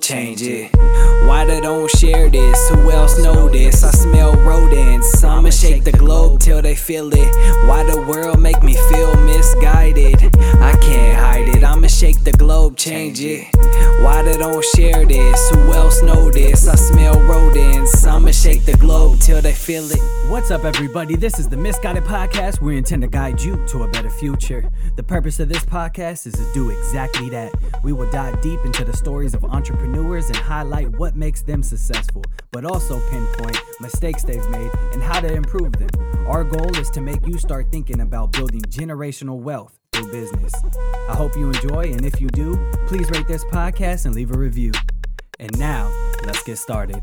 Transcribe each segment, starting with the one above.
change it. Why they don't share this? Who else know this? I smell rodents. I'ma shake the globe till they feel it. Why the world make me feel misguided? I can't hide it. I'ma shake the globe, change it. Why they don't share this? Who else know this? I smell rodents. I'ma shake the globe till they feel it. What's up, everybody? This is the Misguided Podcast. We intend to guide you to a better future. The purpose of this podcast is to do exactly that. We will dive deep into the stories of entrepreneurs and highlight what makes them successful, but also pinpoint mistakes they've made and how to improve them. Our goal is to make you start thinking about building generational wealth through business. I hope you enjoy, and if you do, please rate this podcast and leave a review. And now, let's get started.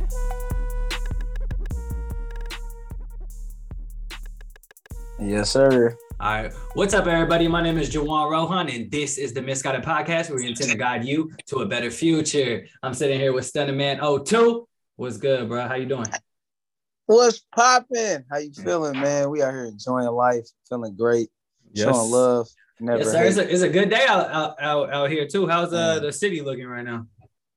Yes, sir. All right. What's up, everybody? My name is Juwan Rohan, and this is the Misguided Podcast where we intend to guide you to a better future. I'm sitting here with Stunnaman02. What's good, bro? How you doing? What's popping? How you feeling, man? We out here enjoying life, feeling great, Yes. showing love. Never yes, sir. It's a, it's a good day out, out, out, out here, too. How's uh, the city looking right now?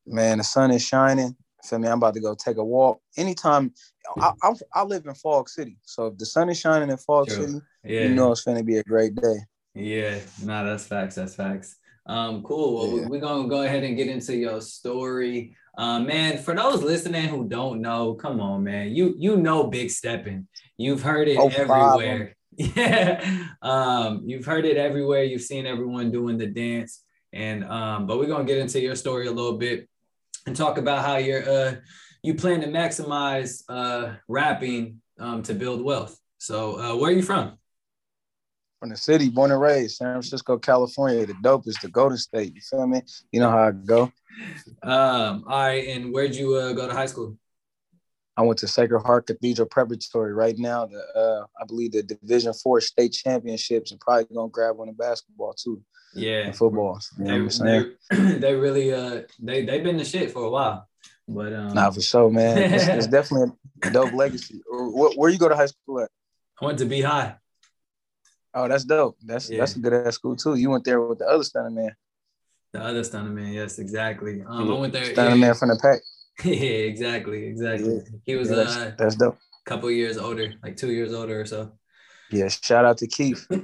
man, the sun is shining. Feel me? I'm about to go take a walk. Anytime, I, I, I live in Fog City, so if the sun is shining in Fog True. City, Yeah. you know it's gonna be a great day. Yeah, nah, that's facts. That's facts. Um, cool. Well, Yeah. we're gonna go ahead and get into your story. Um, man, for those listening who don't know, come on, man. You you know Big Steppin'. You've heard it Oh, everywhere. Yeah. Um, you've heard it everywhere. You've seen everyone doing the dance. And um, but we're gonna get into your story a little bit and talk about how you're uh you plan to maximize uh rapping um to build wealth. So uh where are you from? From the city, born and raised, San Francisco, California. The dope is the Golden State. You feel me? You know how I go. Um, all right, and where'd you uh, go to high school? I went to Sacred Heart Cathedral Preparatory right now. The uh, I believe the Division Four state championships, and probably gonna grab one in basketball too, Yeah, and football. You know they, they, they really uh they they've been the shit for a while, but um, Nah, for sure, man. It's, it's definitely a dope legacy. Where, where you go to high school at? I went to be high. Oh, that's dope. That's Yeah. that's a good ass school too. You went there with the other stunning man, The other stunning man, yes, exactly. Um, I went there. stunning yeah, man from the pack. yeah, exactly, exactly. Yeah. He was Yeah, that's, uh, that's dope. a couple years older, like two years older or so. Yeah, shout out to Keith.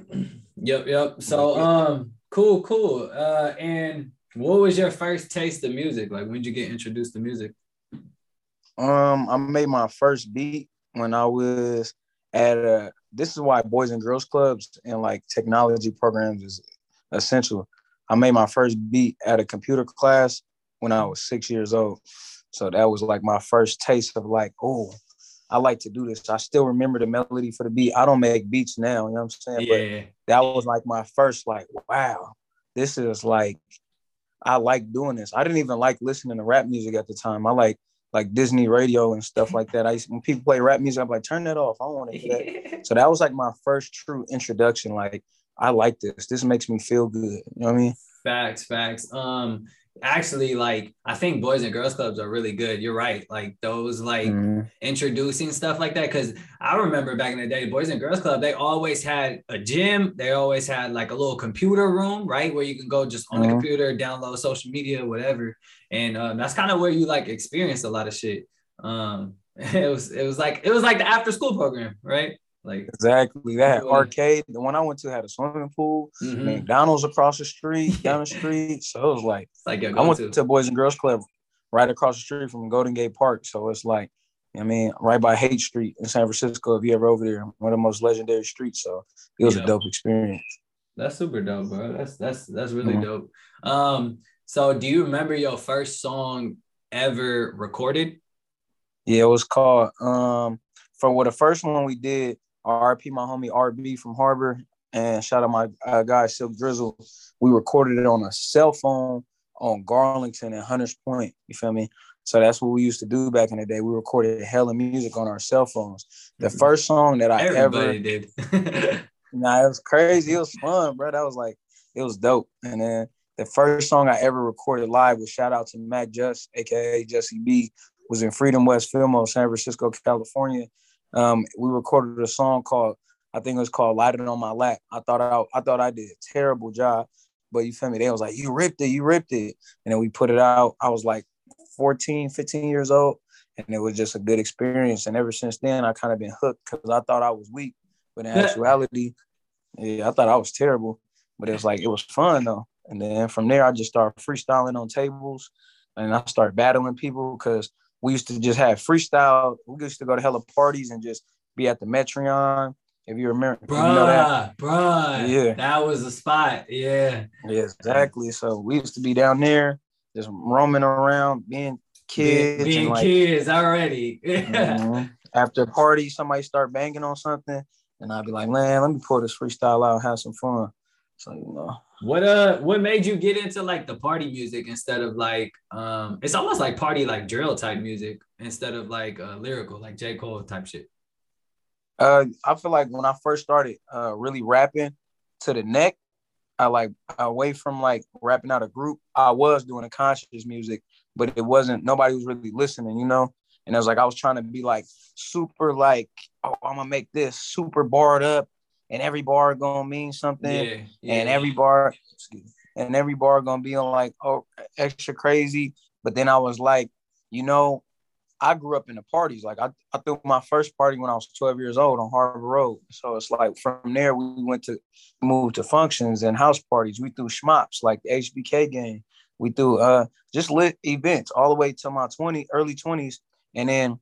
Yep, yep. So um, cool, cool. Uh, and what was your first taste of music? Like, when did you get introduced to music? Um, I made my first beat when I was at a. This is why Boys and Girls Clubs and like technology programs is essential. I made my first beat at a computer class when I was six years old. So that was like my first taste of like, oh, I like to do this. I still remember the melody for the beat. I don't make beats now, you know what I'm saying? But Yeah, that was like my first like wow this is like i like doing this. I didn't even like listening to rap music at the time. I like like disney radio and stuff like that. I used, when people play rap music i'm like turn that off. I don't want to hear that. So that was like my first true introduction like i like this. This makes me feel good. You know what i mean? Facts, facts. Um, actually, like I think boys and girls clubs are really good. You're right. Like those, like Mhm. introducing stuff like that. Because I remember back in the day, boys and girls club, they always had a gym. They always had like a little computer room, right, where you can go just on the Mhm. computer, download social media, whatever. And um, that's kind of where you like experience a lot of shit. Um, it was, it was like, it was like the after school program, right? Like, exactly that Really? arcade the one i went to had a swimming pool mhm. mcdonald's across the street down the street so it was like like I went go-to. to Boys and Girls Club right across the street from Golden Gate Park. So it's like, I mean, right by Haight Street in San Francisco. If you ever over there, one of the most legendary streets. So it was Yeah. a dope experience. That's super dope, bro. That's that's that's really Mhm. dope. Um, so do you remember your first song ever recorded? Yeah, it was called um for what the first one we did, RP my homie RB from Harbor and shout out my uh, guy Silk Drizzle. We recorded it on a cell phone on Garlington and Hunters Point. You feel me? So that's what we used to do back in the day. We recorded hella music on our cell phones. The Mhm. first song that I ever Everybody did. Nah, it was crazy. It was fun, bro. That was like, it was dope. And then the first song I ever recorded live was shout out to Matt Just, aka Jesse B, was in Freedom West Fillmore, San Francisco, California. Um, we recorded a song called, I think it was called "Light It on My Lap." I thought I, I thought I did a terrible job, but you feel me? They was like, "You ripped it, you ripped it," and then we put it out. I was like 14, 15 years old. And it was just a good experience. And ever since then, I kind of been hooked because I thought I was weak. But in actuality, yeah, I thought I was terrible. But it was like, it was fun though. And then from there, I just started freestyling on tables and I started battling people because we used to just have freestyle. We used to go to hella parties and just be at the Metreon. If you remember, bruh, you know that? bruh, Yeah. that was the spot. Yeah, Yeah, exactly. So we used to be down there, just roaming around, being kids, being, being like kids already. mhm. after a party, somebody start banging on something, and I'd be like, man, let me pull this freestyle out, and have some fun. So you know, What uh what made you get into like the party music instead of like um it's almost like party like drill type music instead of like uh lyrical like J. Cole type shit. uh, I feel like when I first started uh really rapping to the neck, I like away from like rapping out a group, I was doing a conscious music, but it wasn't nobody was really listening, you know. And it was like I was trying to be like super like, oh, I'm gonna make this super barred up, and every bar gonna mean something, Yeah, yeah. and every bar, and every bar gonna be on like oh extra crazy. But then I was like, you know, I grew up in the parties. Like I, I threw my first party when I was 12 years old on Harbor Road. So it's like from there we went to move to functions and house parties. We threw schmops like the HBK game. We threw uh just lit events all the way to my 20 early 20s. And then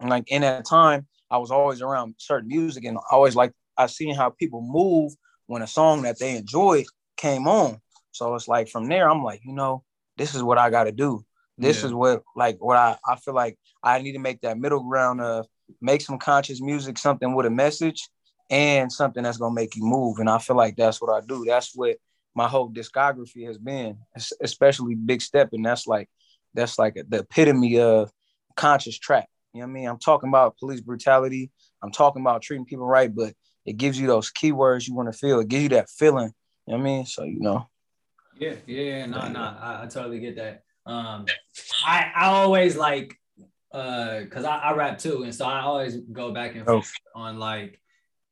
like in that time, I was always around certain music and I always like I seen how people move when a song that they enjoyed came on. So it's like from there, I'm like, you know, this is what I gotta do. This Yeah. is what like what I, I feel like I need to make that middle ground of make some conscious music, something with a message and something that's gonna make you move. And I feel like that's what I do. That's what my whole discography has been, especially Big Step. And that's like that's like the epitome of conscious trap. You know what I mean? I'm talking about police brutality. I'm talking about treating people right, but it gives you those keywords you want to feel. It gives you that feeling. You know what I mean? So you know. Yeah, yeah, yeah. No, no, I, I totally get that. Um, I I always like uh, cause I, I rap too, and so I always go back and Oh. forth on like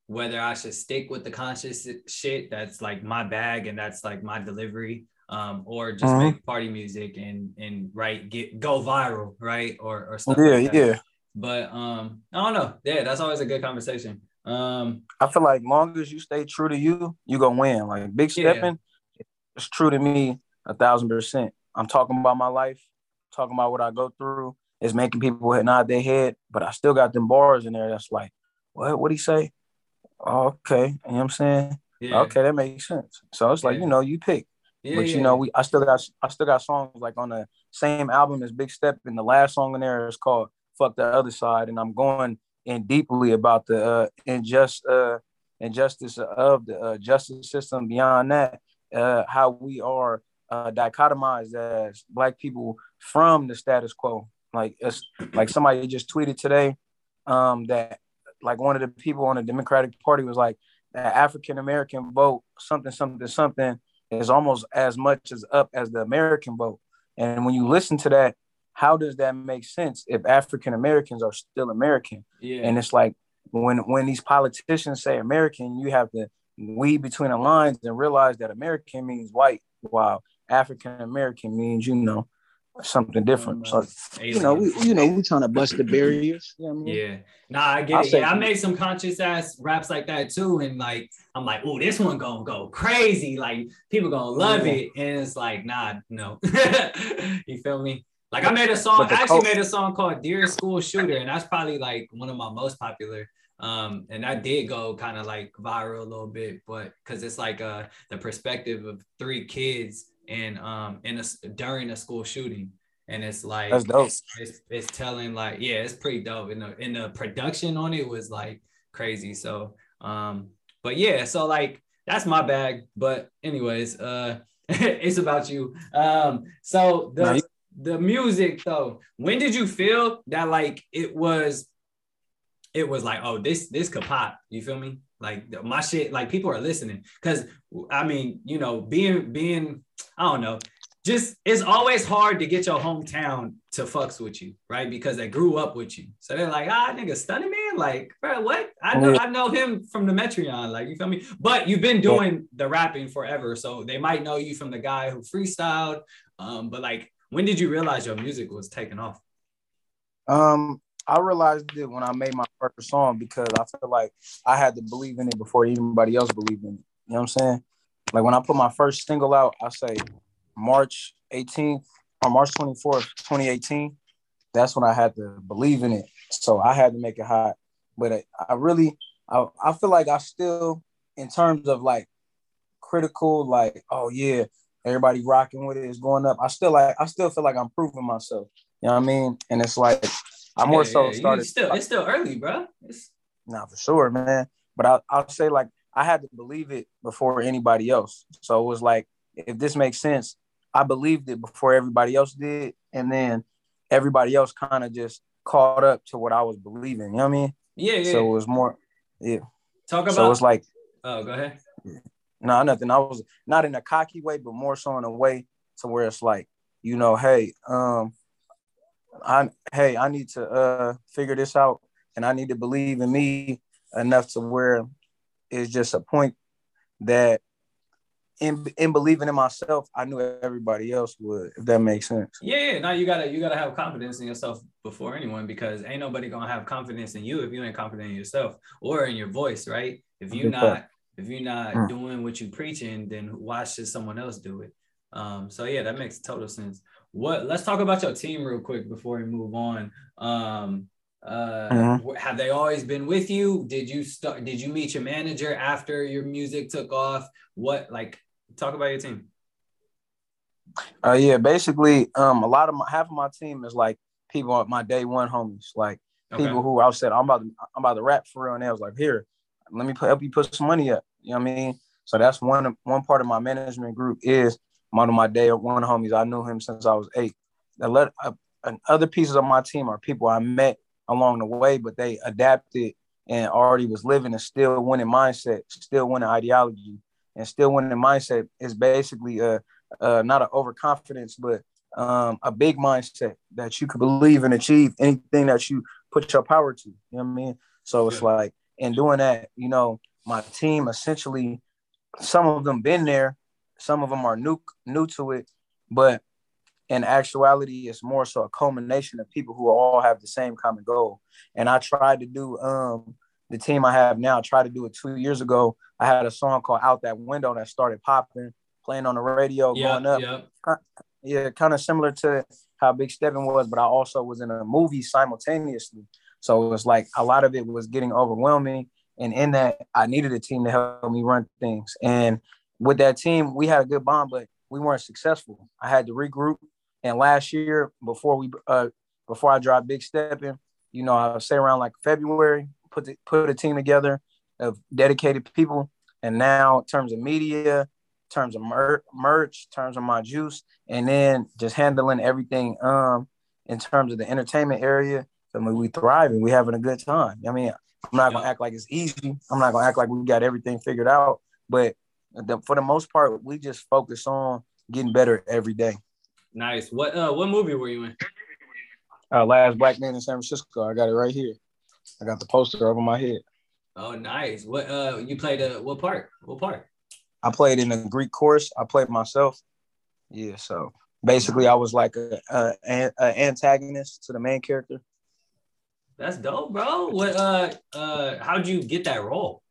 whether I should stick with the conscious shit that's like my bag and that's like my delivery, um, or just Mhm. make party music and and right get go viral, right, or or stuff. Yeah, like that. yeah. But um, I don't know. Yeah, that's always a good conversation. Um, I feel like long as you stay true to you, you gonna win. Like big Yeah. stepping, it's true to me a thousand percent. I'm talking about my life, talking about what I go through. It's making people hit nod their head, but I still got them bars in there that's like, what what he say? Oh, okay. You know what I'm saying? yeah, Okay, that makes sense. So it's like, Yeah. you know, you pick. yeah, but you know, we I still got I still got songs like on the same album as Big Step, and the last song in there is called "Fuck the Other Side," and I'm going in deeply about the uh, injust uh, injustice of the uh, justice system. Beyond that, uh, how we are uh, dichotomized as Black people from the status quo. Like it's like somebody just tweeted today um, that like one of the people on the Democratic Party was like the African American vote something something something is almost as much as up as the American vote. And when you listen to that, how does that make sense if African Americans are still American? yeah, And it's like when when these politicians say American, you have to weed between the lines and realize that American means white, while African American means you know something different. So you know, we you know we trying to bust the barriers. You know I mean? Yeah. Nah, I get I'll it. Yeah, I made some conscious ass raps like that too. And like, I'm like, oh, this one gonna go crazy. Like, people gonna love Yeah. it. And it's like, nah, no. you feel me? Like, I made a song, I actually made a song called Dear School Shooter, and that's probably like one of my most popular. Um, and that did go kind of like viral a little bit, but because it's like uh the perspective of three kids and um in a during a school shooting. And it's like That's dope. it's it's telling like yeah it's pretty dope and the, and the production on it was like crazy so um but yeah so like that's my bag but anyways uh it's about you um so the the music though when did you feel that like it was it was like oh this this could pop you feel me like my shit like people are listening because i mean you know being being i don't know just it's always hard to get your hometown to fucks with you, right? Because they grew up with you. So they're like, ah, nigga, Stunnaman. Like, bro, what? I know, Yeah. I know him from the Metreon. Like, you feel me? But you've been doing the rapping forever. So they might know you from the guy who freestyled. Um, but like, When did you realize your music was taking off? Um, I realized it when I made my first song because I feel like I had to believe in it before anybody else believed in it. You know what I'm saying? Like when I put my first single out, I say March 18th or March 24th, 2018. That's when I had to believe in it. So I had to make it hot. But I, really, I, I feel like I still, in terms of like critical, like, oh yeah, everybody rocking with it is going up. I still like, I still feel like I'm proving myself. You know what I mean? And it's like, I more yeah, so yeah. started. Still, it's still early, bro. It's... Nah, for sure, man. But I, I'll say like I had to believe it before anybody else. So it was like, if this makes sense, I believed it before everybody else did, and then everybody else kind of just caught up to what I was believing. You know what I mean? Yeah, yeah. So it was more, yeah. Talk about. So it's like. Oh, go ahead. No, nah, nothing. I was not in a cocky way, but more so in a way to where it's like, you know, hey, um, I hey, I need to uh figure this out, and I need to believe in me enough to where it's just a point that in in believing in myself, I knew everybody else would, if that makes sense. Yeah, yeah. Now you gotta you gotta have confidence in yourself before anyone because ain't nobody gonna have confidence in you if you ain't confident in yourself or in your voice, right? If you're not if you're not mm. doing what you're preaching, then why should someone else do it? Um, so yeah, that makes total sense. What let's talk about your team real quick before we move on. Um, uh, mm-hmm. have they always been with you? Did you start? Did you meet your manager after your music took off? What like? Talk about your team. Uh, yeah, basically, um, a lot of my half of my team is like people, my day one homies, like okay. people who I said I'm about to, I'm about to rap for real, and they was like, here, let me put, help you put some money up. You know what I mean? So that's one one part of my management group is one of my day one homies. I knew him since I was eight. The let, uh, and other pieces of my team are people I met along the way, but they adapted and already was living a still winning mindset, still winning ideology, and still winning mindset is basically a, a not an overconfidence, but um, a big mindset that you could believe and achieve anything that you put your power to. You know what I mean? So it's yeah. like in doing that, you know, my team essentially, some of them been there, some of them are new new to it, but in actuality, it's more so a culmination of people who all have the same common goal. And I tried to do um, the team I have now. I tried to do it two years ago. I had a song called "Out That Window" that started popping, playing on the radio, yep, going up. Yep. Yeah, kind of similar to how Big Steppin was, but I also was in a movie simultaneously. So it was like a lot of it was getting overwhelming. And in that, I needed a team to help me run things. And with that team, we had a good bond, but we weren't successful. I had to regroup. And last year, before we uh before I dropped Big Steppin, you know, I say around like February, put the, put a team together of dedicated people. And now, in terms of media, terms of mer- merch, terms of my juice, and then just handling everything um in terms of the entertainment area. I mean, we thriving, we having a good time. I mean, I'm not gonna act like it's easy. I'm not gonna act like we got everything figured out, but the, for the most part, we just focus on getting better every day. Nice. What uh what movie were you in? Uh, Last Black Man in San Francisco. I got it right here. I got the poster over my head. Oh, nice. What uh you played a what part? What part? I played in the Greek chorus. I played myself. Yeah, so basically I was like a, a, a antagonist to the main character. That's dope, bro. What uh uh how'd you get that role?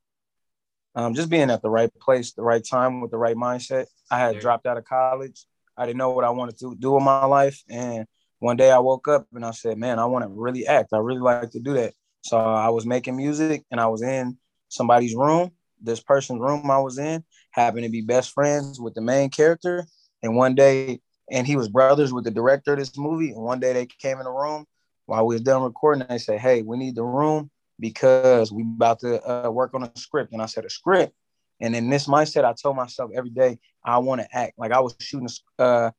Um, just being at the right place, the right time with the right mindset. I had dropped out of college. I didn't know what I wanted to do in my life. And one day I woke up and I said, Man, I want to really act. I really like to do that. So I was making music and I was in somebody's room. This person's room I was in happened to be best friends with the main character. And one day, and he was brothers with the director of this movie. And one day they came in the room while we was done recording. They said, Hey, we need the room because we about to uh, work on a script. And I said, A script. And in this mindset, I told myself every day, I want to act. Like I was shooting uh,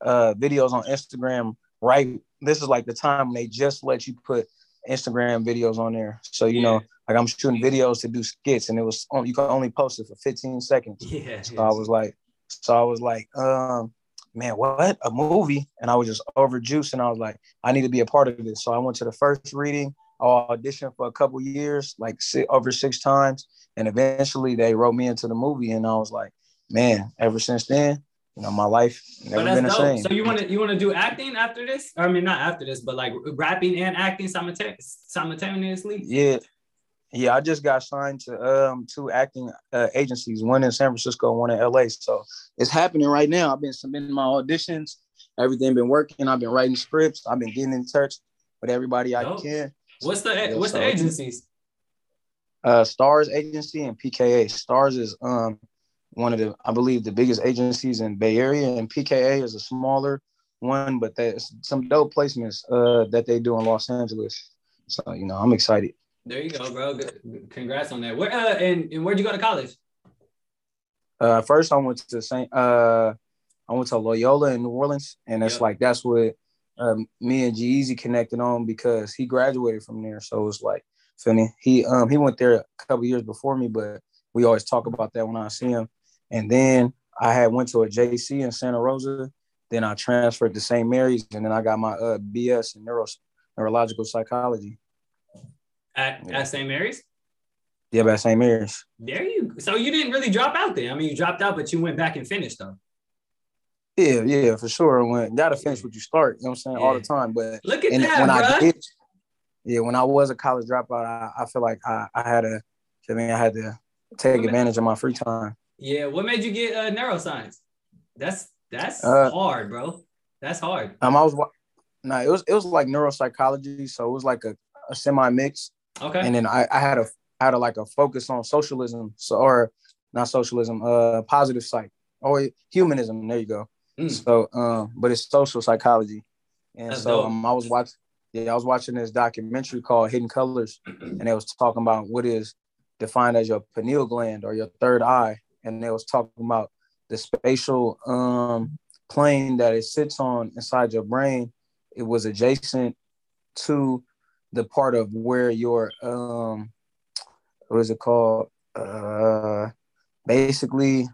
uh, videos on Instagram, right? This is like the time when they just let you put Instagram videos on there. So you yeah. know, like I'm shooting videos to do skits, and it was on, you can only post it for 15 seconds. Yeah. So I was like, so I was like, um, man, what a movie? And I was just overjuiced, and I was like, I need to be a part of this. So I went to the first reading. I auditioned for a couple years, like six, over six times, and eventually they wrote me into the movie, and I was like, man, ever since then, you know, my life never been the same. So you want to you want to do acting after this? I mean, not after this, but like rapping and acting simultaneously. Yeah, yeah. I just got signed to um two acting uh, agencies, one in San Francisco, one in LA. So it's happening right now. I've been submitting my auditions. Everything been working. I've been writing scripts. I've been getting in touch with everybody I Dope. can. What's the Yeah, what's the agencies? Uh, Stars Agency and PKA. Stars is um one of the I believe the biggest agencies in Bay Area, and PKA is a smaller one, but there's some dope placements uh that they do in Los Angeles. So you know, I'm excited. There you go, bro. Congrats on that. Where uh and, and where'd you go to college? Uh, first I went to Saint. Uh, I went to Loyola in New Orleans, and it's Yep. like that's what um, me and G connected on because he graduated from there. So it's like, me? He um he went there a couple years before me, but we always talk about that when I see him. And then I had went to a JC in Santa Rosa. Then I transferred to St. Mary's, and then I got my uh, BS in neuro neurological psychology. At Yeah. at St. Mary's? Yeah, at St. Mary's. There you so you didn't really drop out there. I mean, you dropped out, but you went back and finished though. Yeah, yeah, for sure. When gotta finish what you start, you know what I'm saying, all the time. But Look at and that, when I bro. did, yeah, when I was a college dropout, I, I feel like I, I had to, I mean, I had to take Women- advantage of my free time. Yeah, what made you get uh, neuroscience? That's that's Uh, hard, bro. That's hard. Um, I was, wa- nah, it was it was like neuropsychology, so it was like a, a semi mix, Okay. and then I, I had a I had a, like a focus on socialism, so or not socialism, uh, positive psych or humanism. There you go. Mm. So, um, but it's social psychology, and That's so um, I was watching. Yeah, I was watching this documentary called Hidden Colors, and it was talking about what is defined as your pineal gland or your third eye, and they was talking about the spatial um, plane that it sits on inside your brain. It was adjacent to the part of where your um, what is it called? Uh, basically,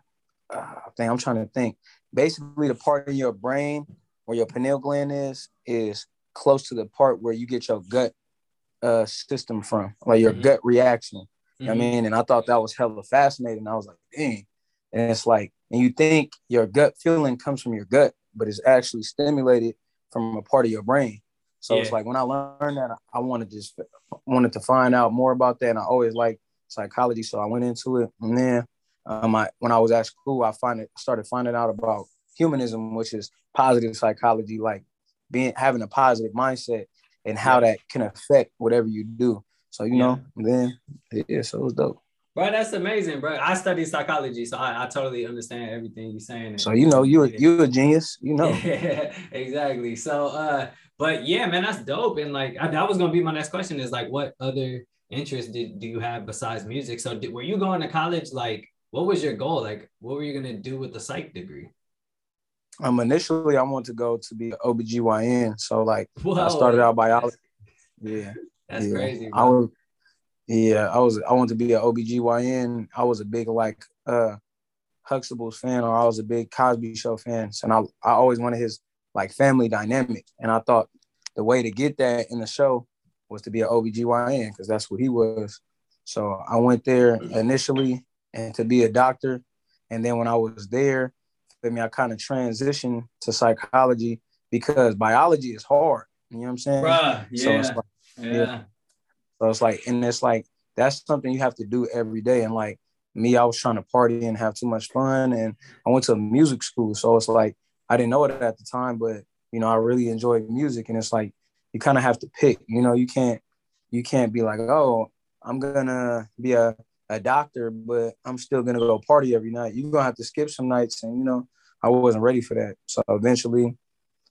uh, thing I'm trying to think. Basically, the part of your brain where your pineal gland is is close to the part where you get your gut uh system from, like your Mhm. gut reaction. Mhm. I mean, and I thought that was hella fascinating. I was like, dang. And it's like, and you think your gut feeling comes from your gut, but it's actually stimulated from a part of your brain. So it's like when I learned that, I wanted to just wanted to find out more about that. And I always liked psychology, so I went into it. And then um, I, when I was at school, I find it started finding out about humanism, which is positive psychology, like being having a positive mindset and how that can affect whatever you do. So you know, then yeah, so it was dope. Bro, that's amazing, bro. I studied psychology, so I, I totally understand everything you're saying. So you know, you a, you a genius, you know. Yeah, exactly. So, uh, but yeah, man, that's dope. And like, I, that was gonna be my next question: is like, what other interests did do you have besides music? So, did, were you going to college? Like, what was your goal? Like, what were you gonna do with the psych degree? Um, initially I wanted to go to be an OBGYN. So like I started out biology. Yeah. That's yeah. crazy. I was yeah, I was I wanted to be an OBGYN. I was a big like uh Huxtable's fan or I was a big Cosby show fan. And I I always wanted his like family dynamic. And I thought the way to get that in the show was to be an OBGYN because that's what he was. So I went there initially and to be a doctor. And then when I was there, I mean, I kind of transitioned to psychology because biology is hard. You know what I'm saying? Bruh, So it's like, yeah, so it's like, and it's like that's something you have to do every day. And like me, I was trying to party and have too much fun, and I went to music school, so it's like I didn't know it at the time, but you know, I really enjoyed music, and it's like you kind of have to pick. You know, you can't you can't be like, oh, I'm gonna be a a doctor, but I'm still gonna go party every night. You're gonna have to skip some nights, and you know, I wasn't ready for that. So eventually,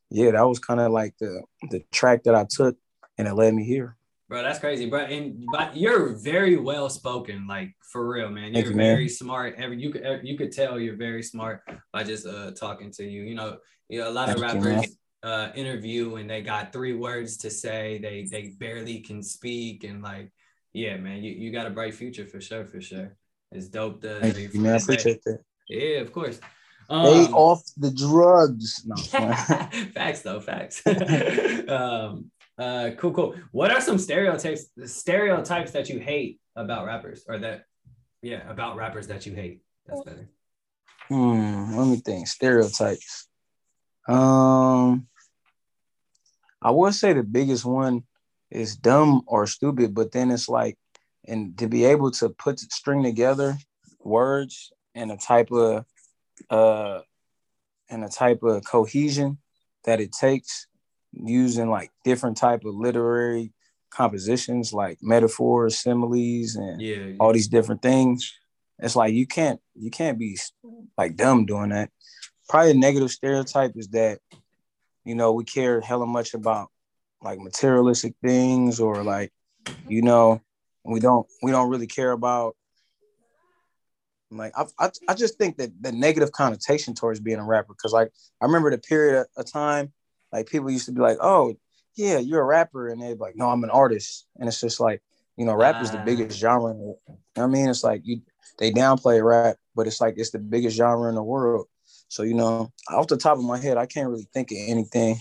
yeah, that was kind of like the the track that I took, and it led me here. Bro. That's crazy, bro. And but you're very well spoken, like for real, man. You're you, man. very smart. Every you could you could tell you're very smart by just uh talking to you. You know, you know a lot of Thank you, rappers uh interview and they got three words to say. They they barely can speak and like, yeah, man, you, you got a bright future for sure, for sure. It's dope to Thank you, man. I appreciate that. Yeah, of course. Stay Um, off the drugs. No, facts though, facts. um, uh, cool, cool. What are some stereotypes stereotypes that you hate about rappers, or that, yeah, about rappers that you hate? That's better. Hmm, let me think. Stereotypes. Um, I would say the biggest one is dumb or stupid, but then it's like, and to be able to put string together words and a type of uh and a type of cohesion that it takes using like different type of literary compositions like metaphors similes and Yeah. all these different things it's like you can't you can't be like dumb doing that probably a negative stereotype is that you know we care hella much about like materialistic things or like you know we don't we don't really care about like I, I, I just think that the negative connotation towards being a rapper because like I remember the period of, of time like people used to be like oh yeah you're a rapper and they're like no I'm an artist. And it's just like you know rap is the biggest genre the- you know what I mean? It's like you they downplay rap but it's like it's the biggest genre in the world. So you know off the top of my head I can't really think of anything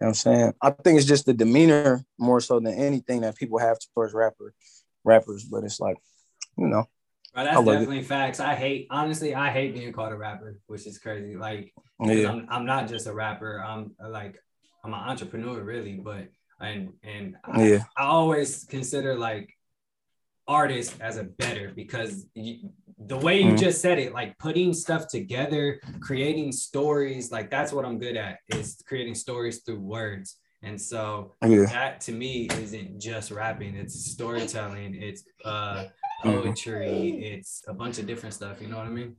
you know what I'm saying? I think it's just the demeanor more so than anything that people have towards rapper rappers but it's like you know I that's love it. definitely facts. I hate, honestly, I hate being called a rapper, which is crazy. Like yeah I'm, I'm not just a rapper. I'm like, I'm an entrepreneur, really. But and and I, yeah I always consider like artists as a better because you, the way you Mhm. just said it, like putting stuff together, creating stories, like that's what I'm good at is creating stories through words. And so yeah that to me isn't just rapping it's storytelling it's uh Mhm. poetry it's a bunch of different stuff you know what i mean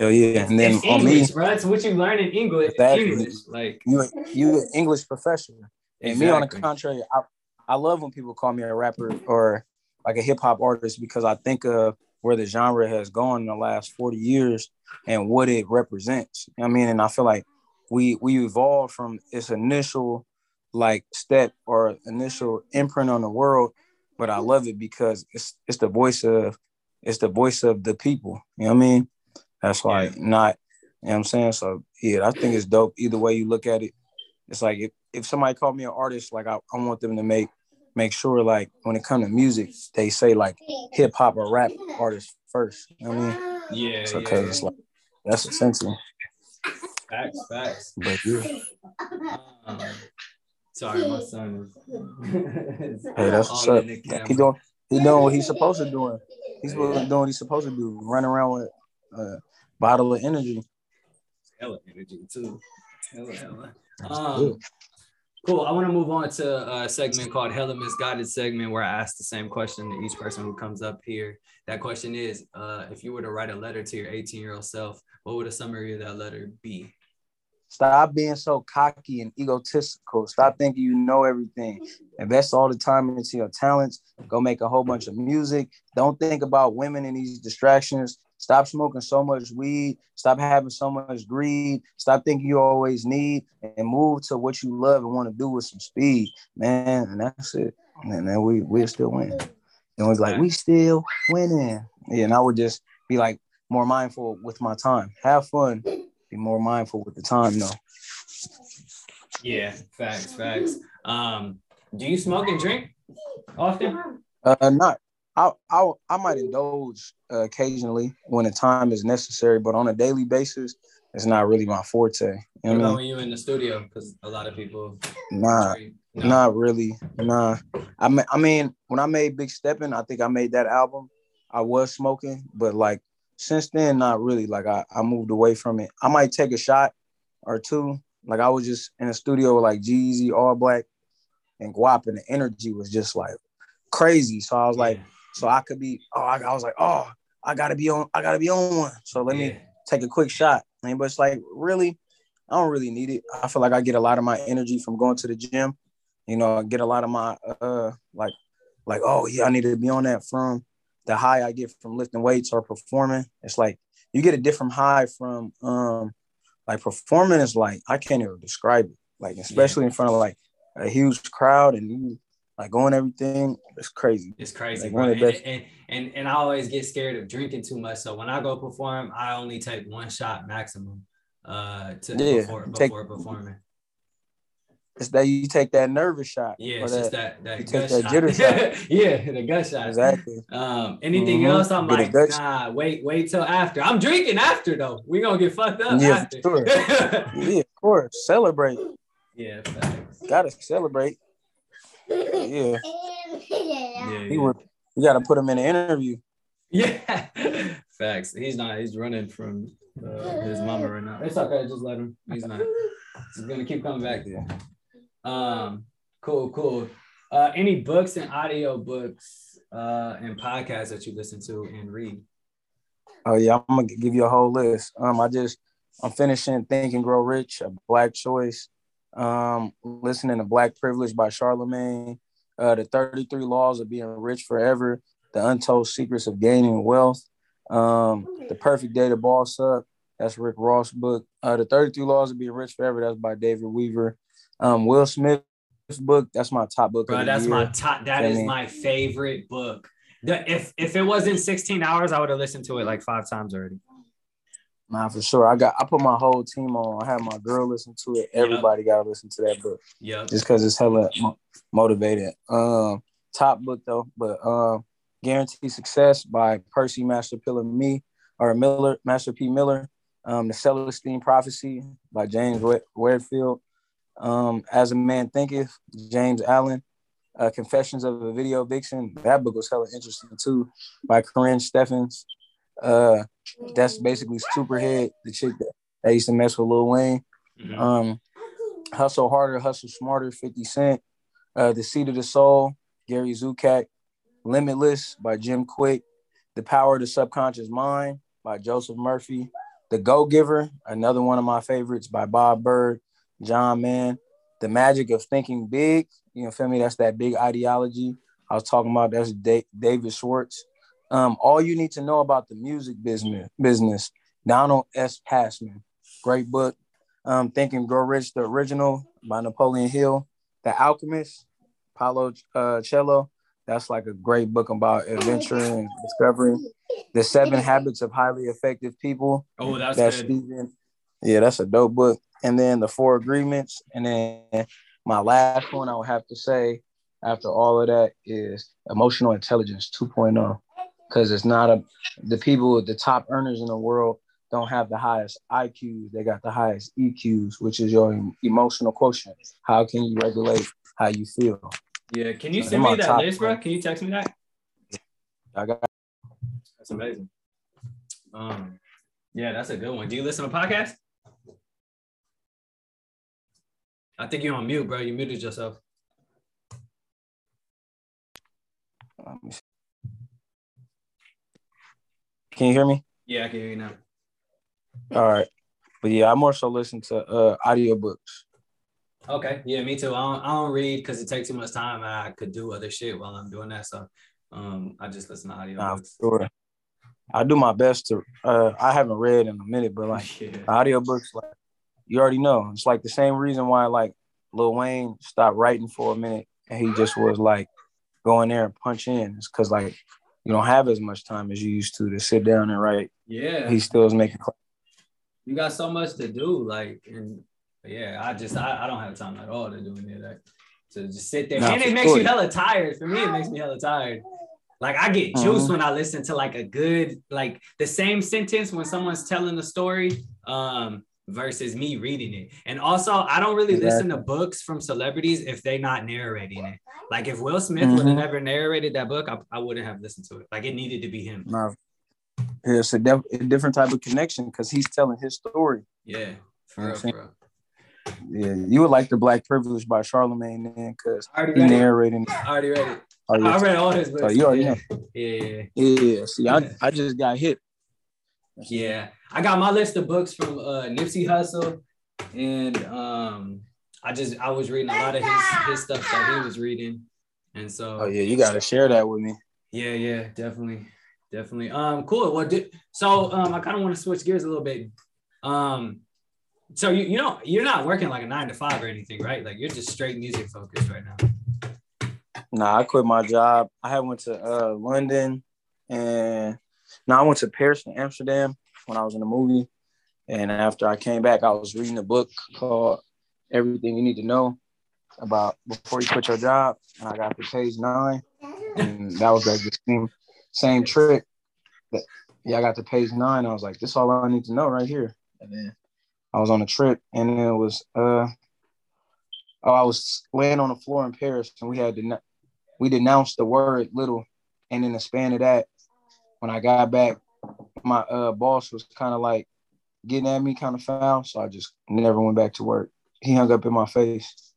Oh yeah and then it's on me english bro that's what you learn in english Exactly. english like you you an English professor. And me on the contrary, I, I love when people call me a rapper or like a hip hop artist because I think of where the genre has gone in the last 40 years and what it represents. I mean, and I feel like we we evolved from its initial like step or initial imprint on the world, but I love it because it's it's the voice of it's the voice of the people. You know what I mean? That's like not you know what I'm saying? So yeah, I think it's dope either way you look at it. It's like if, if somebody called me an artist, like I, I want them to make make sure like when it comes to music, they say like hip hop or rap artist first. You know what I mean? yeah So yeah, cause yeah. it's like that's essential. facts facts But yeah. um, sorry my son is Hey, that's what's up. the. He doing he doing what he's supposed to do. He's doing what he's supposed to do. Run around with a bottle of energy. hella energy too hella hella That's Um. Cool. I want to move on to a segment called Hella Misguided segment where I ask the same question to each person who comes up here. That question is uh, if you were to write a letter to your 18 year old self, what would a summary of that letter be? Stop being so cocky and egotistical. Stop thinking you know everything. Invest all the time into your talents. Go make a whole bunch of music. Don't think about women and these distractions. Stop smoking so much weed. Stop having so much greed. Stop thinking you always need and move to what you love and want to do with some speed, man. And that's it. And then we we're still winning. And it's like we still winning. Yeah, and I would just be like more mindful with my time. Have fun. Be more mindful with the time though. Yeah, facts, facts. Um, do you smoke and drink often? Uh, not. I I I might indulge uh, occasionally when the time is necessary, but on a daily basis, it's not really my forte. You know when you're in the studio? Because a lot of people Nah. No. not really. Nah. I mean, I mean, when I made Big Steppin', I think I made that album. I was smoking, but like since then, not really. Like I, I moved away from it. I might take a shot or two. Like I was just in a studio with like Jeezy, All Black, and Guap, and the energy was just like crazy. So I was like, so I could be. Oh, I, I was like, oh, I gotta be on. I gotta be on one. So let me take a quick shot. And but it's like really, I don't really need it. I feel like I get a lot of my energy from going to the gym. You know, I get a lot of my uh like like oh yeah, I need to be on that from the high I get from lifting weights or performing. It's like you get a different high from um like performing is like I can't even describe it. Like especially in front of like a huge crowd and you like going everything. It's crazy. It's crazy, Like, And, and, and and I always get scared of drinking too much. So when I go perform, I only take one shot maximum uh to Yeah, before take- before performing. It's that you take that nervous shot. Yeah, it's just that that gut that shot. jitter shot. yeah, the gut shot. Exactly. Um, anything Mhm. else? I'm Get like, nah, wait, wait till after. I'm drinking after though. We gonna get fucked up Yeah, after. for Yeah, of course. Celebrate. yeah, facts. Gotta celebrate. Yeah. Yeah, He would, you gotta put him in an interview. Yeah, facts. He's not. He's running from uh, his mama right now. It's okay. Just let him. He's not. He's gonna keep coming back. Yeah. Um, cool, cool. Uh, any books and audio books uh, and podcasts that you listen to and read? Oh yeah, I'm gonna give you a whole list. Um, I just I'm finishing Think and Grow Rich, a Black Choice. Um, listening to Black Privilege by Charlemagne. Uh, the 33 Laws of Being Rich Forever. The Untold Secrets of Gaining Wealth. Um, The Perfect Day to Boss Up. That's Rick Ross' book. Uh, the 33 Laws of Being Rich Forever. That's by David Weaver. Um, Will Smith's book. That's my top book. Bro, that's year. my top. That is mean- my favorite book. The, if if it wasn't 16 hours, I would have listened to it like five times already. Nah, for sure. I got I put my whole team on. I had my girl listen to it. Yep. Everybody got to listen to that book Yeah. just because it's hella mo- motivated. Um, top book though, but um, Guaranteed Success by Percy Master Pillar Me or Miller Master P Miller. Um, The Celestine Prophecy by James Warefield. Um, As a Man Thinketh, James Allen. Uh, Confessions of a Video Vixen. That book was hella interesting too, by Karrine Steffans. Uh, that's basically Superhead, the chick that, that used to mess with Lil Wayne. Mhm. Um, Hustle Harder, Hustle Smarter, 50 Cent. Uh, the Seat of the Soul, Gary Zukav. Limitless by Jim Kwik. The Power of the Subconscious Mind by Joseph Murphy. The Go Giver, another one of my favorites by Bob Burg, John Mann. The Magic of Thinking Big, you know, feel me? That's that big ideology I was talking about. That's Da- David Schwartz. Um, all you need to know about the music business, business. Donald S. Passman, great book. Um, Think and Grow Rich, the original by Napoleon Hill. The Alchemist, Paulo uh, Coelho. That's like a great book about adventure and discovery. The Seven Habits of Highly Effective People. Oh, that's, That's good. Stephen. Yeah, that's a dope book. And then the Four Agreements. And then my last one I would have to say after all of that is Emotional Intelligence 2.0. Because it's not a the people, the top earners in the world don't have the highest IQs. They got the highest EQs, which is your emotional quotient. How can you regulate how you feel? Yeah. Can you So send me that list, bro? Can you text me that? I got That's amazing. Um, yeah, that's a good one. Do you listen to podcasts? I think you're on mute, bro. You muted yourself. let me see. Can you hear me? Yeah, I can hear you now. All right. But yeah, I more so listen to uh audiobooks. Okay. Yeah, me too. I don't, I don't read because it takes too much time. and I could do other shit while I'm doing that. So um, I just listen to audio Nah, books. sure. I do my best to uh I haven't read in a minute, but like yeah. audiobooks, like you already know. It's like the same reason why like Lil Wayne stopped writing for a minute and he just was like going there and punch in. It's cause like you don't have as much time as you used to to sit down and write. Yeah. He still is making you got so much to do. Like, and yeah, I just, I, I don't have time at all to do any of that. To just sit there. Nah, and it makes sure. you hella tired. For me, it makes me hella tired. Like I get juice Mhm. when I listen to like a good, like the same sentence when someone's telling the story, um, versus me reading it. And also, I don't really listen to books from celebrities if they're not narrating it. Like if Will Smith would have mm-hmm. never narrated that book, I, I wouldn't have listened to it. Like it needed to be him. nah, it's a, def- a different type of connection because he's telling his story. Yeah, for real, what I'm for real. Yeah, you would like the Black Privilege by Charlemagne then because he it. narrating. I already read it. Oh, yeah. I read all his books. Oh, you already yeah. know. yeah, yeah, Yeah, see, I, I just got hit. Yeah. I got my list of books from uh, Nipsey Hussle, and um, I just I was reading a lot of his his stuff that he was reading, and so Oh yeah, you gotta share that with me. yeah, yeah, definitely, definitely. Um, cool. Well, di- so um, I kind of want to switch gears a little bit. Um, so you you know you're not working like a nine to five or anything, right? Like you're just straight music focused right now. Nah, I quit my job. I had went to uh, London and now I went to Paris and Amsterdam when I was in the movie. And after I came back, I was reading a book called Everything You Need to Know about before you quit your job, and I got to page nine, and that was like the same same trick. That, yeah, I got to page nine. I was like, this is all I need to know right here. And then I was on a trip, and it was uh oh, I was laying on the floor in Paris, and we had to we denounced the word little, and in the span of that, when I got back, my uh boss was kind of like getting at me, kind of foul, so I just never went back to work. He hung up in my face.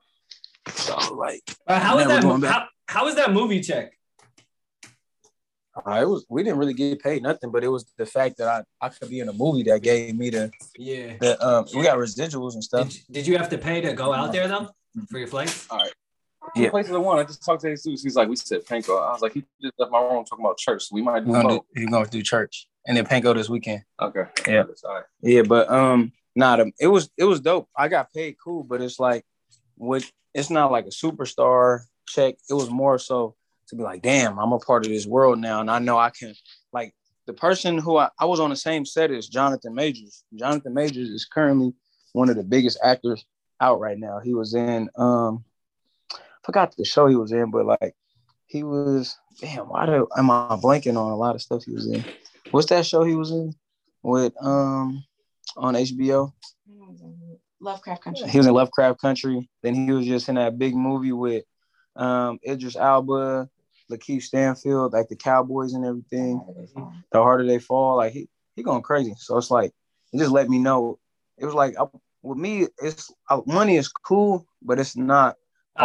So I like, Uh, how was that? How, how was that movie check? uh, it was we didn't really get paid nothing, but it was the fact that I I could be in a movie that gave me the Yeah. the um we got residuals and stuff. Did, did you have to pay to go out there though for your flight? All right. Yeah. Places I want. I just talked to Jesus. He's like, we said Panko. I was like, he just left my room talking about church. So we might do do, he's gonna do church and then Panko this weekend. Okay. Yeah. Right. Yeah, but um, not nah, it was it was dope. I got paid cool, but it's like, what? It's not like a superstar check. It was more so to be like, damn, I'm a part of this world now, and I know I can. Like the person who I, I was on the same set as Jonathan Majors. Jonathan Majors is currently one of the biggest actors out right now. He was in um, forgot the show he was in, but like he was damn. Why do am I blanking on a lot of stuff he was in? What's that show he was in with um on HBO? Lovecraft Country. He was in Lovecraft Country. Then he was just in that big movie with um Idris Elba, Lakeith Stanfield, like the Cowboys and everything. The harder they fall, like he he going crazy. So it's like it just let me know. It was like I, with me, it's money is cool, but it's not.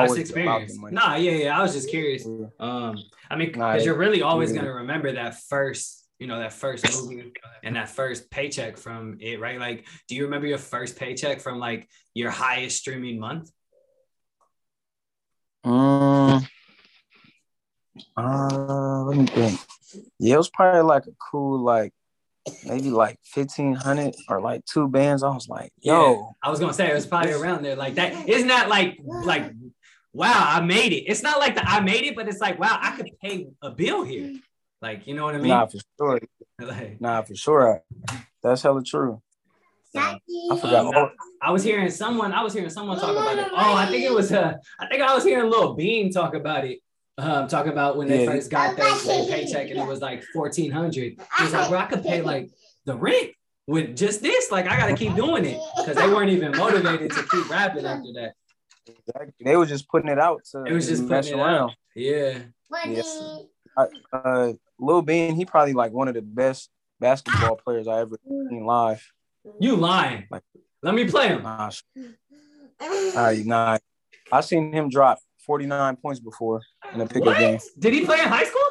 It's Always about the experience. Nah, yeah, yeah. I was just curious. Yeah. Um, I mean, because it- you're really always yeah. gonna remember that first, you know, that first movie and that first paycheck from it, right? Like, do you remember your first paycheck from like your highest streaming month? Um, uh, let me think. Yeah, it was probably like a cool like maybe like fifteen hundred or like two bands. I was like, yo, I was gonna say it was probably around there like that. Isn't that like like wow, I made it. It's not like the I made it, but it's like wow, I could pay a bill here. Like, you know what I mean? nah, for sure, Like, nah, for sure. That's hella true. I forgot. Um, I was hearing someone. I was hearing someone talk about it. Oh, I think it was. Uh, I think I was hearing Lil Bean talk about it. Um, talk about when they Yeah. first got their, their paycheck and it was like fourteen hundred. He was like, "Bro, I could pay like the rent with just this. Like, I got to keep doing it because they weren't even motivated to keep rapping after that. They were just putting it out to It was just mess putting it out. Yeah, Yes. Uh, Lil Bean, he probably like one of the best basketball players I ever seen live. you lying. Like- Let me play him. Nah, sh- I nah, I seen him drop forty nine points before in a pickup What? game. Did he play in high school?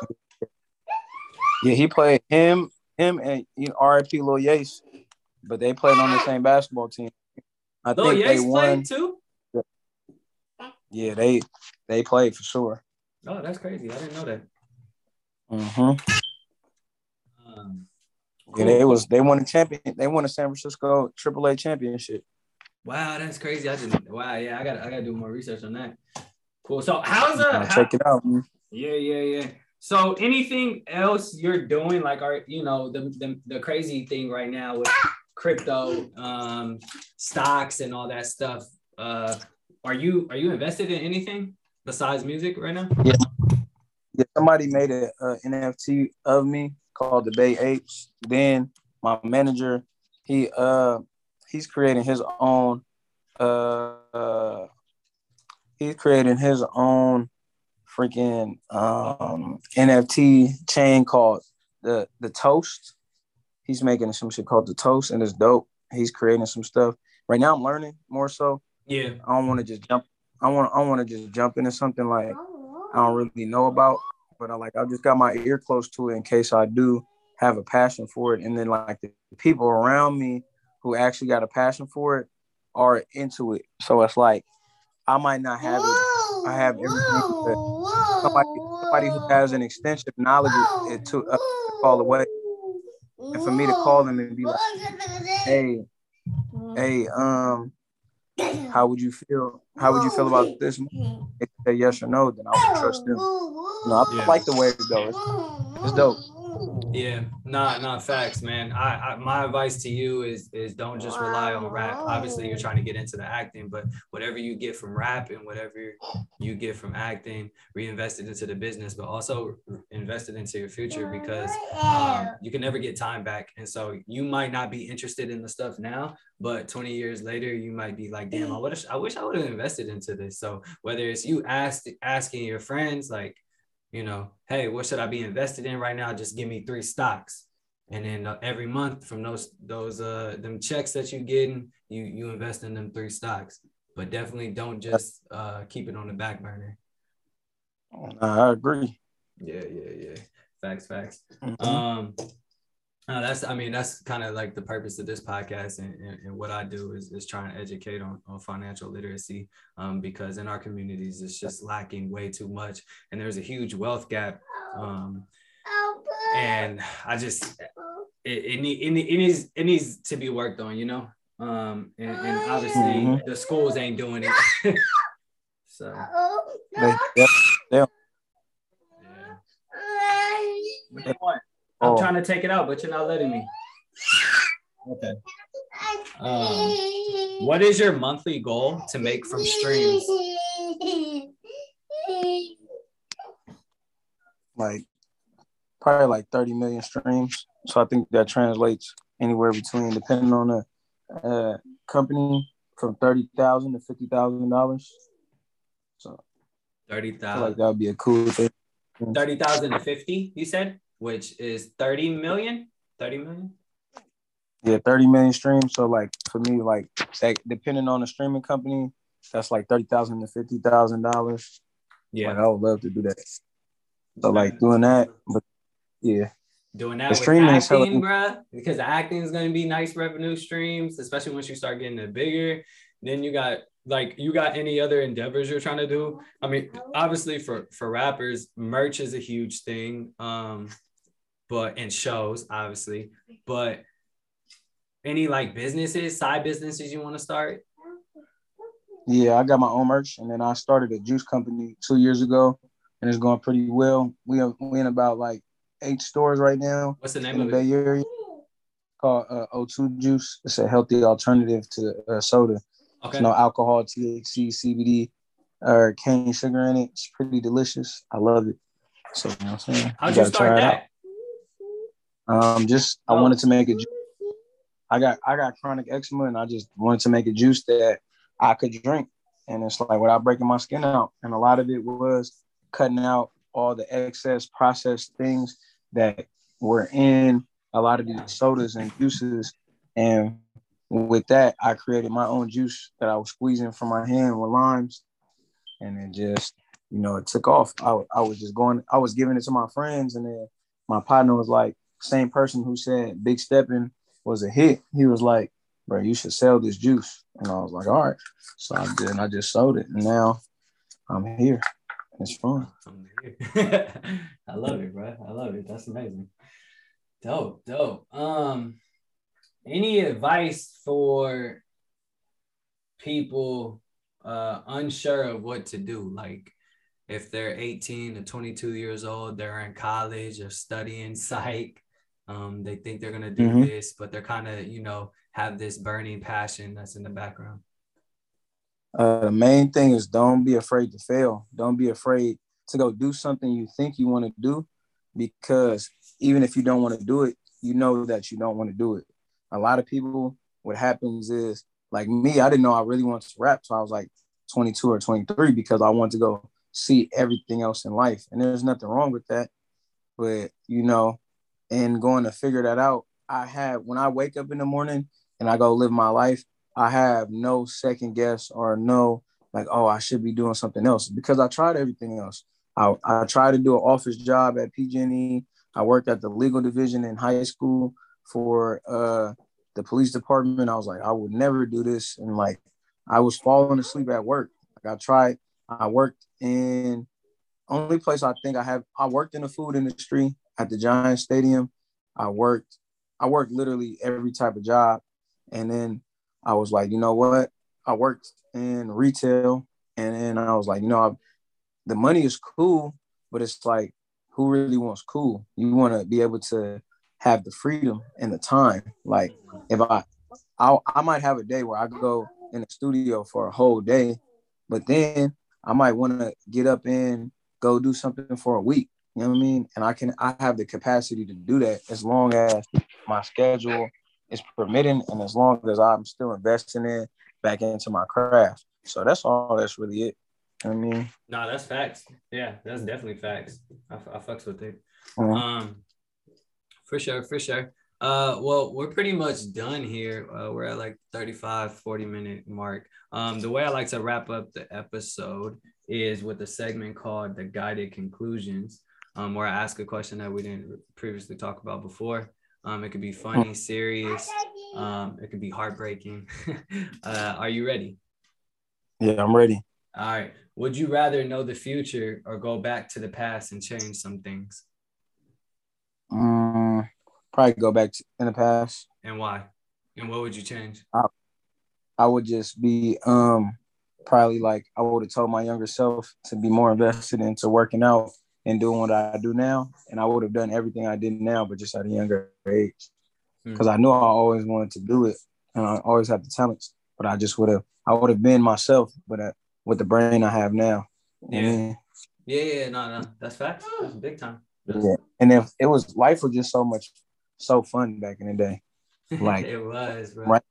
Yeah, he played him, him and you know, RIP Lil Yates, but they played on the same basketball team. I Lil think they won. played too. Yeah, they they played for sure. Oh, that's crazy. I didn't know that. Mm-hmm. Um, Yeah, they was they won a champion. They won a San Francisco AAA championship. Wow, that's crazy. I didn't. Wow, yeah, I got I got to do more research on that. Cool. So how's Uh, uh? how- check it out. man. yeah, yeah, yeah. So anything else you're doing, like, are you know the the, the crazy thing right now with crypto, um, stocks, and all that stuff? Uh, are you are you invested in anything besides music right now? Yeah, yeah somebody made a, a NFT of me called the Bay Apes. Then my manager, he uh he's creating his own uh, uh he's creating his own freaking um NFT chain called the the Toast. He's making some shit called the Toast and it's dope. He's creating some stuff. Right now I'm learning more so. Yeah. I don't want to just jump I want I want to just jump into something like I don't really know about, but I like I just got my ear close to it in case I do have a passion for it. And then like the people around me who actually got a passion for it are into it. So it's like I might not have it. I have everything, but somebody somebody who has an extensive knowledge it to uh, call away. And for me to call them and be like, hey, hey, um, how would you feel? How would you feel about this? If they say yes or no, then I would trust them. No, I Yeah. like the way it goes. It's dope. Yeah, nah, not facts, man. I, I my advice to you is is don't just rely on rap. Obviously, you're trying to get into the acting, but whatever you get from rap and whatever you get from acting, reinvest it into the business, but also invest it into your future because um, you can never get time back. And so you might not be interested in the stuff now, but 20 years later, you might be like, damn, I would I wish I would have invested into this. So whether it's you ask asking your friends like you know, hey, what should I be invested in right now? Just give me three stocks. And then uh, every month from those those uh them checks that you getting, you you invest in them three stocks. But definitely don't just uh keep it on the back burner. I agree. Yeah, yeah, yeah. Facts, facts. Mhm. Um no, that's I mean that's kind of like the purpose of this podcast and, and, and what I do is, is trying to educate on, on financial literacy um, because in our communities it's just lacking way too much and there's a huge wealth gap um, and I just it, it, need, it, need- it needs it needs to be worked on you know um, and, and obviously Mhm. the schools ain't doing it so They- yep. yeah. I'm Oh. trying to take it out but you're not letting me okay um, what is your monthly goal to make from streams like probably like 30 million streams. So I think that translates anywhere between, depending on the uh, company, from thirty thousand to fifty thousand dollars. So I feel like that would be a cool thing. 30,000 to 50 you said which is 30 million 30 million Yeah, 30 million streams. So like for me, like that, depending on the streaming company, that's like thirty thousand to fifty thousand dollars. Like I would love to do that. So like doing that, but yeah, doing The that with streaming acting, bruh, because the acting is going to be nice revenue streams, especially once you start getting it bigger. Then you got like you got any other endeavors you're trying to do? I mean, obviously for for rappers, merch is a huge thing. Um, but and shows obviously, but any like businesses, side businesses you want to start? yeah, I got my own merch, and then I started a juice company two years ago, and it's going pretty well. We are we in about like eight stores right now What's the name the of it? Bay Area. Called uh, O2 Juice. It's a healthy alternative to uh, soda. Okay. There's no alcohol, THC, CBD, or cane sugar in it. It's pretty delicious. I love it. So you know what I'm saying? How'd you gotta start try it out. that? Um, just I Oh. wanted to make a juice. I got I got chronic eczema, and I just wanted to make a juice that I could drink, and it's like without breaking my skin out. And a lot of it was cutting out all the excess processed things that were in a lot of these sodas and juices. And with that, I created my own juice that I was squeezing from my hand with limes, and it just you know it took off. I, I was just going, I was giving it to my friends, and then my partner was like, same person who said Big Steppin' was a hit. He was like, bro, you should sell this juice. And I was like, all right. So I did, and I just sold it. And now I'm here. It's fun. I love it, bro. I love it. That's amazing. Dope, dope. Um, any advice for people uh unsure of what to do? Like if they're 18 to 22 years old, they're in college or studying psych. Um, they think they're gonna do Mhm. this, but they're kind of, you know, have this burning passion that's in the background. Uh, the main thing is don't be afraid to fail. Don't be afraid to go do something you think you want to do because even if you don't want to do it, you know that you don't want to do it. A lot of people, what happens is, like me, I didn't know I really wanted to rap. So I was like 22 or 23 because I wanted to go see everything else in life. And there's nothing wrong with that. But, you know, and going to figure that out, I have, when I wake up in the morning and I go live my life, I have no second guess or no like, oh, I should be doing something else because I tried everything else. I, I tried to do an office job at PG&E. I worked at the legal division in high school for uh, the police department. I was like, I would never do this, and like, I was falling asleep at work. Like I tried. I worked in only place I think I have. I worked in the food industry at the Giant Stadium. I worked. I worked literally every type of job, and then I was like, you know what? I worked in retail, and then I was like, you know, I, the money is cool, but it's like, who really wants cool? You want to be able to have the freedom and the time. Like if I, I, I might have a day where I go in the studio for a whole day, but then I might want to get up and go do something for a week. You know what I mean? And I can, I have the capacity to do that as long as my schedule is permitting and as long as I'm still investing in back into my craft. So that's all. That's really it. You know I mean, No, that's facts. Yeah, that's definitely facts. I, I fucks with it. Mhm. Um, for sure, for sure. Uh, well, we're pretty much done here. Uh, we're at like 35, 40 minute mark. Um, the way I like to wrap up the episode is with a segment called the guided conclusions, um, where I ask a question that we didn't previously talk about before. Um, it could be funny, serious. Um, it could be heartbreaking. uh, are you ready? yeah, I'm ready. All right. Would you rather know the future or go back to the past and change some things? Mm, probably go back to, in the past. And why? And what would you change? I would just be um probably like I would have told my younger self to be more invested into working out and doing what I do now, and I would have done everything I did now, but just at a younger age, Hmm. because I knew I always wanted to do it, and I always had the talents, but I just would have I would have been myself, but uh, with the brain I have now. You know what I Yeah. Yeah, yeah, no, no, that's facts. That's big time. Yeah. And if it was life was just so much so fun back in the day. Like- it was, bro. Right.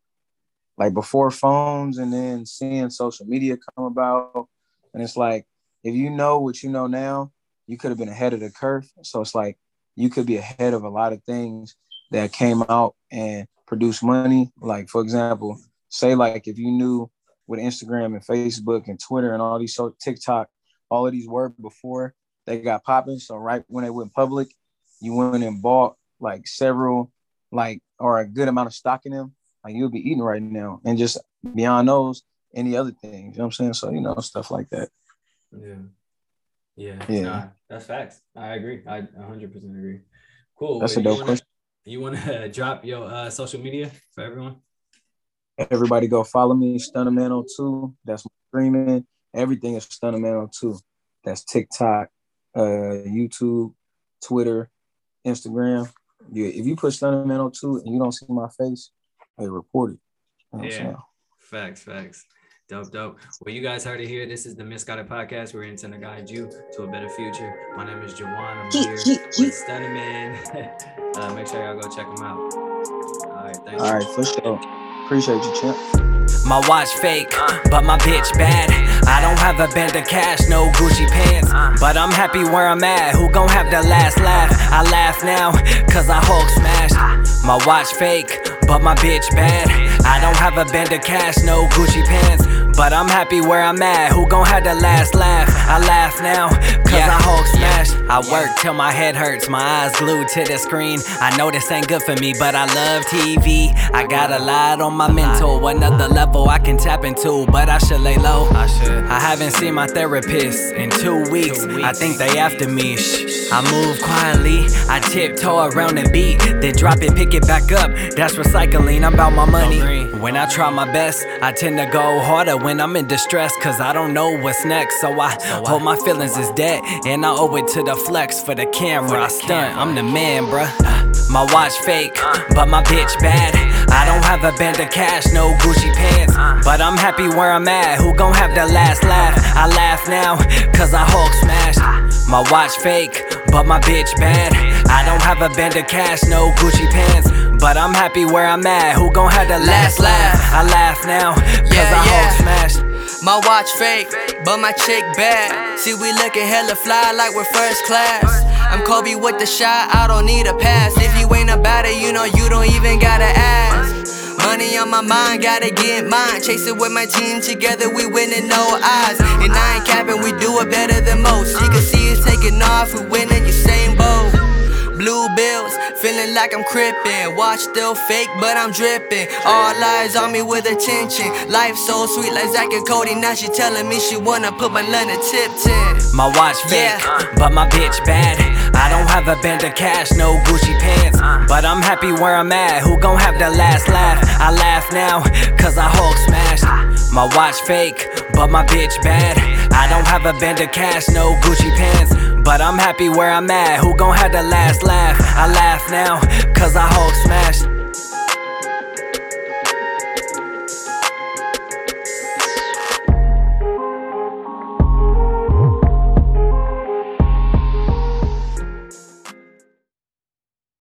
like before phones and then seeing social media come about and it's like if you know what you know now you could have been ahead of the curve so it's like you could be ahead of a lot of things that came out and produced money like for example say like if you knew with instagram and facebook and twitter and all these so tiktok all of these were before they got popping so right when they went public you went and bought like several like or a good amount of stock in them like you'll be eating right now. And just beyond those, any other things. You know what I'm saying? So, you know, stuff like that. Yeah. Yeah. Yeah. Nah, that's facts. I agree. I 100% agree. Cool. That's a you dope wanna, question. You want to drop your uh, social media for everyone? Everybody go follow me, Stunnaman02. That's my streaming. Everything is Stunnaman02. That's TikTok, uh, YouTube, Twitter, Instagram. Yeah, if you put Stunnaman02 and you don't see my face, hey, report it. You know Yeah. Facts, facts. Dope, dope. Well, you guys heard it here. This is the Misguided Podcast. We're intend to guide you to a better future. My name is Juwan. I'm here with Stunnaman. uh, make sure y'all go check him out. All right, thanks. All right, for sure. Appreciate you, champ. My watch fake, but my bitch bad. I don't have a band of cash, no Gucci pants. But I'm happy where I'm at. Who gon' have the last laugh? I laugh now, cause I Hulk smashed. My watch fake, but my bitch bad. I don't have a band of cash, no Gucci pants. But I'm happy where I'm at. Who gon' have the last laugh? I laugh now, cause I Hulk smashed. I work till my head hurts, my eyes glued to the screen. I know this ain't good for me, but I love TV. I got a lot on my mental, another level I can tap into, but I should lay low. I should. I haven't seen my therapist in two weeks. I think they after me. Shh. I move quietly, I tiptoe around the beat, then drop it, pick it back up. That's recycling. I'm about my money. When I try my best, I tend to go harder when I'm in distress, cause I don't know what's next. So I hold my feelings as dead, and I owe it to the flex for the camera. I stunt, I'm the man, bruh. My watch fake, but my bitch bad. I don't have a band of cash, no Gucci pants. But I'm happy where I'm at. Who gon' have the last laugh? I laugh now, cause I Hulk smashed. My watch fake, but my bitch bad. I don't have a band of cash, no Gucci pants. But I'm happy where I'm at. Who gon' have the last laugh? I laugh now, cause Yeah, I yeah. smashed. My watch fake, but my chick bad. See, we looking hella fly like we're first class. I'm Kobe with the shot, I don't need a pass. If you ain't about it, you know you don't even gotta ask. Money on my mind, gotta get mine. Chase it with my team, together we winning no odds. And I ain't capping, we do it better than most. You can see us taking off, we winning, you same boat. Blue bills, feeling like I'm crippin'. Watch still fake, but I'm drippin'. All eyes on me with attention. Life so sweet like Zack and Cody. Now she telling me she wanna put my London tip 10. My watch fake, Yeah. but my bitch bad. I don't have a band of cash, no Gucci pants. Uh. But I'm happy where I'm at. Who gon' have the last laugh? I laugh now, cause I Hulk smashed. My watch fake, but my bitch bad. I don't have a band of cash, no Gucci pants. But I'm happy where I'm at. Who gon' have the last laugh? I laugh now, cause I Hulk smashed.